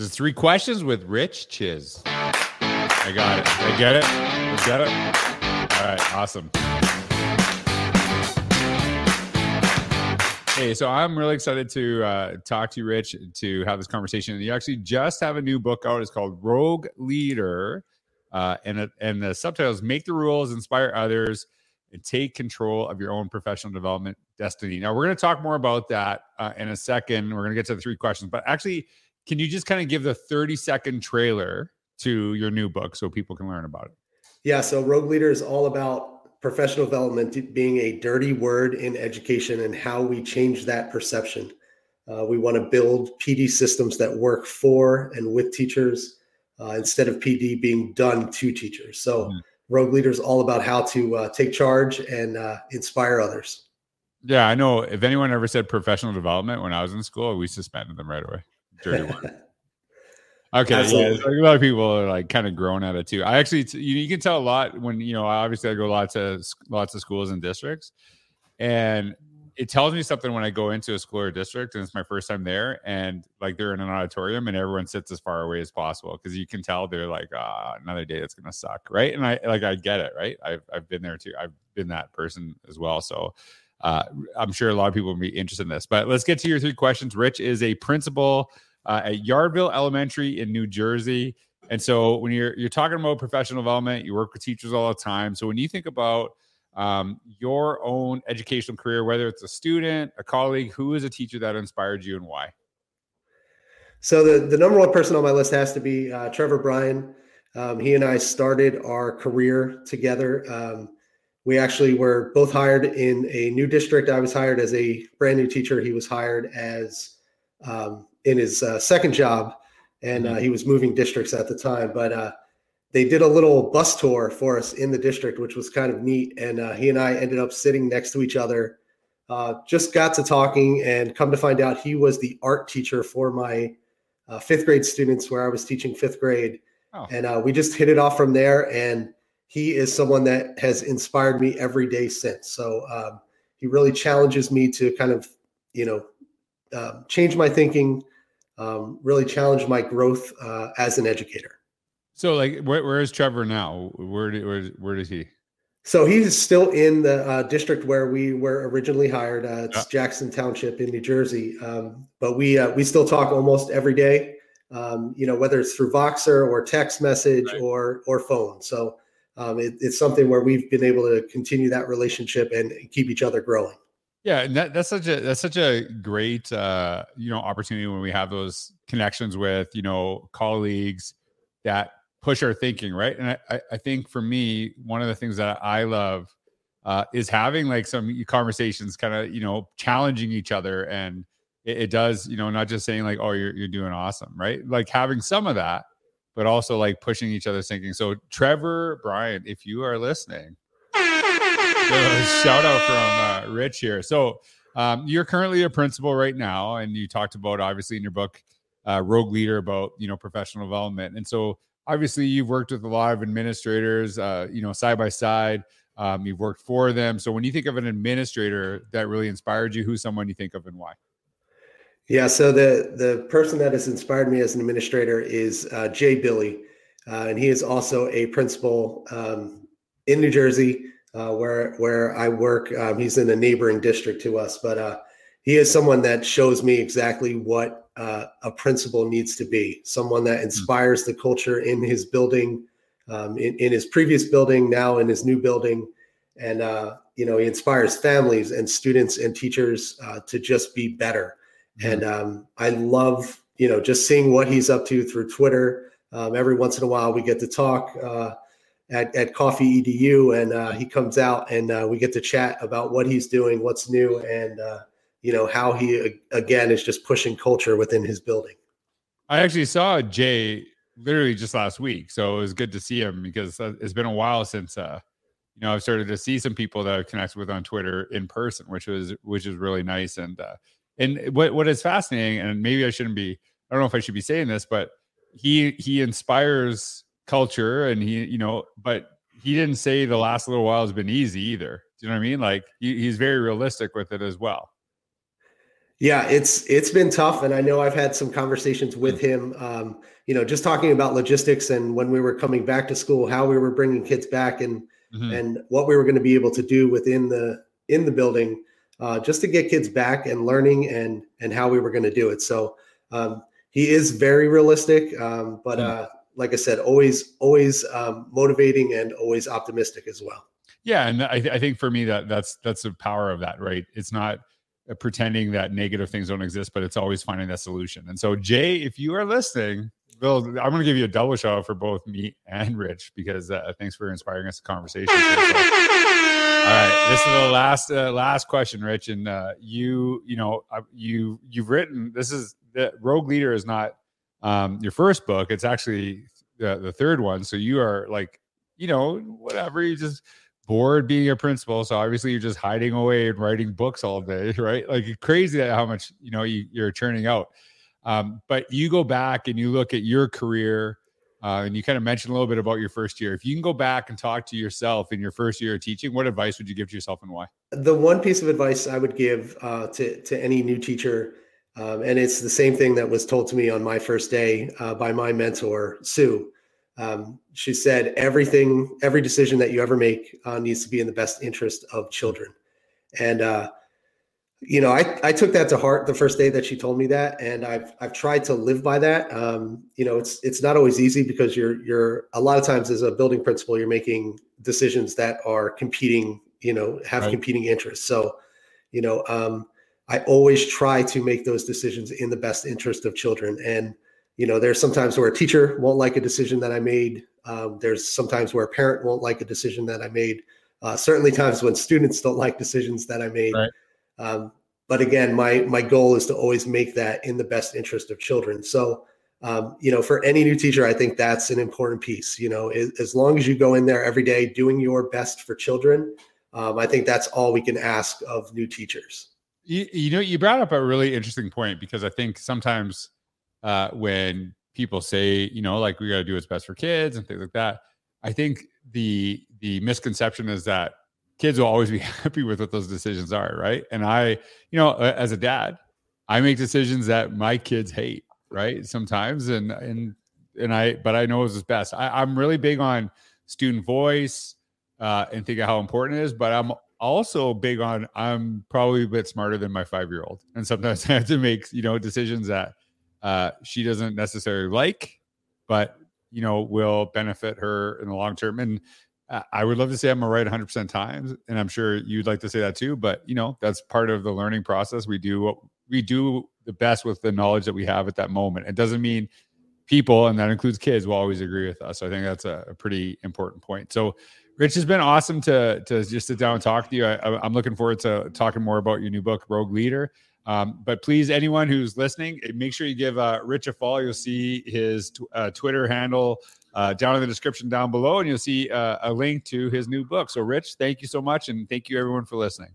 There's three questions with Rich Czyz. I got it. I get it. I get it. All right. Awesome. Hey, so I'm really excited to uh, talk to you, Rich, to have this conversation. And you actually just have a new book out. It's called Rogue Leader, uh, and and the subtitle is "Make the Rules, Inspire Others, and Take Control of Your Own Professional Development Destiny." Now, we're going to talk more about that uh, in a second. We're going to get to the three questions, but actually, can you just kind of give the 30 second trailer to your new book so people can learn about it? Yeah. So Rogue Leader is all about professional development being a dirty word in education and how we change that perception. Uh, we want to build PD systems that work for and with teachers uh, instead of PD being done to teachers. So mm-hmm. Rogue Leader is all about how to uh, take charge and uh, inspire others. Yeah, I know. If anyone ever said professional development when I was in school, we suspended them right away dirty one. Okay, yeah, like a lot of people are like kind of grown at it too. I actually, you, you can tell a lot when you know. Obviously, I go lots of lots of schools and districts, and it tells me something when I go into a school or district and it's my first time there, and like they're in an auditorium and everyone sits as far away as possible because you can tell they're like, ah, another day that's gonna suck, right? And I like I get it, right? I've I've been there too. I've been that person as well, so. Uh, I'm sure a lot of people will be interested in this, but let's get to your three questions. Rich is a principal uh, at Yardville Elementary in New Jersey. And so when you're you're talking about professional development, you work with teachers all the time. So when you think about um, your own educational career, whether it's a student, a colleague, who is a teacher that inspired you and why? So the the number one person on my list has to be uh, Trevor Bryan. Um, he and I started our career together. Um, we actually were both hired in a new district. I was hired as a brand new teacher. He was hired as um, in his uh, second job, and uh, mm-hmm. he was moving districts at the time. But uh, they did a little bus tour for us in the district, which was kind of neat. And uh, he and I ended up sitting next to each other. Uh, just got to talking, and come to find out, he was the art teacher for my uh, fifth grade students, where I was teaching fifth grade. Oh. And we just hit it off from there. And he is someone that has inspired me every day since. So um, he really challenges me to kind of, you know, uh, change my thinking, um, really challenged my growth uh, as an educator. So, like, where, where is Trevor now? Where did where, where is he? So he's still in the uh, district where we were originally hired. Uh, it's yeah. Jackson Township in New Jersey, um, but we uh, we still talk almost every day. Um, you know, whether it's through Voxer or text message right. or or phone. So um, it, it's something where we've been able to continue that relationship and keep each other growing. Yeah, and that, that's such a that's such a great uh, you know opportunity when we have those connections with you know colleagues that push our thinking, right? And I, I think for me, one of the things that I love uh, is having like some conversations, kind of you know challenging each other, and it, it does you know not just saying like oh you're you're doing awesome, right? Like having some of that, but also like pushing each other's thinking. So Trevor Bryan, if you are listening shout out from uh, Rich here. So um, you're currently a principal right now, and you talked about obviously in your book, uh, Rogue Leader, about you know professional development. And so obviously you've worked with a lot of administrators, uh, you know, side by side. Um, you've worked for them. So when you think of an administrator that really inspired you, who's someone you think of and why? Yeah, so the the person that has inspired me as an administrator is uh, Jay Billy, uh, and he is also a principal um, in New Jersey uh, where where I work. Um, he's in a neighboring district to us, but uh, he is someone that shows me exactly what uh, a principal needs to be. Someone that hmm. inspires the culture in his building, um, in, in, his previous building, now in his new building, and uh, you know he inspires families and students and teachers uh, to just be better. Mm-hmm. And um, I love you know just seeing what he's up to through Twitter. Um, every once in a while, we get to talk uh, at, at Coffee EDU, and uh, he comes out and uh, we get to chat about what he's doing, what's new, and uh, you know how he again is just pushing culture within his building. I actually saw Jay literally just last week, so it was good to see him because uh, it's been a while since uh, you know I've started to see some people that I've connected with on Twitter in person, which was which is really nice. And uh, and what what is fascinating, and maybe I shouldn't be, I don't know if I should be saying this, but he he inspires culture and he you know but he didn't say the last little while has been easy either do you know what i mean like he, he's very realistic with it as well Yeah, it's it's been tough, and I know I've had some conversations with him. Um, you know, just talking about logistics and when we were coming back to school, how we were bringing kids back, and mm-hmm. and what we were going to be able to do within the in the building, uh, just to get kids back and learning and and how we were going to do it. So um, he is very realistic, um, but uh, like I said, always always um, motivating and always optimistic as well. Yeah, and I, I think for me that that's that's the power of that, right? It's not uh, pretending that negative things don't exist, but it's always finding that solution. And so, Jay, if you are listening, Bill, I'm going to give you a double shout out for both me and Rich because uh, thanks for inspiring us to conversation. All right, this is the last uh, last question, Rich, and uh, you you know uh, you you've written this is the Rogue Leader is not um, your first book; it's actually the, the third one. So you are like you know whatever you just bored being a principal. So obviously you're just hiding away and writing books all day, right? Like crazy how much you know you, you're churning out. Um, but you go back and you look at your career, uh, and you kind of mentioned a little bit about your first year. If you can go back and talk to yourself in your first year of teaching, what advice would you give to yourself and why? The one piece of advice I would give uh, to to any new teacher, um, and it's the same thing that was told to me on my first day uh, by my mentor Sue. Um, she said, everything, every decision that you ever make uh, needs to be in the best interest of children. And, uh, you know, I, I took that to heart the first day that she told me that. And I've, I've tried to live by that. Um, you know, it's, it's not always easy because you're, you're a lot of times as a building principal, you're making decisions that are competing, you know, have right. competing interests. So, you know, um, I always try to make those decisions in the best interest of children. And, you know there's sometimes where a teacher won't like a decision that i made. Um, there's sometimes where a parent won't like a decision that i made. Uh, certainly times when students don't like decisions that i made. Right. um, but again my my goal is to always make that in the best interest of children. So um, you know for any new teacher i think that's an important piece you know as, as long as you go in there every day doing your best for children um, i think that's all we can ask of new teachers you, you know you brought up a really interesting point because i think sometimes uh, when people say, you know, like we got to do what's best for kids and things like that. I think the the misconception is that kids will always be happy with what those decisions are, right? And I, you know, as a dad, I make decisions that my kids hate, right? Sometimes, and and and I, but I know it's best. I, I'm really big on student voice uh, and think of how important it is, but I'm also big on I'm probably a bit smarter than my five year old, and sometimes I have to make you know decisions that uh, she doesn't necessarily like, but you know will benefit her in the long term. And I would love to say I'm right 100% times, and I'm sure you'd like to say that too. But you know that's part of the learning process. We do what we do the best with the knowledge that we have at that moment. It doesn't mean people, and that includes kids, will always agree with us. So I think that's a, a pretty important point. So. Rich has been awesome to to just sit down and talk to you. I, am looking forward to talking more about your new book, Rogue Leader. Um, but please, anyone who's listening, eh, make sure you give uh, Rich a follow. You'll see his t- uh, Twitter handle uh, down in the description down below, and you'll see uh, a link to his new book. So, Rich, thank you so much, and thank you everyone for listening.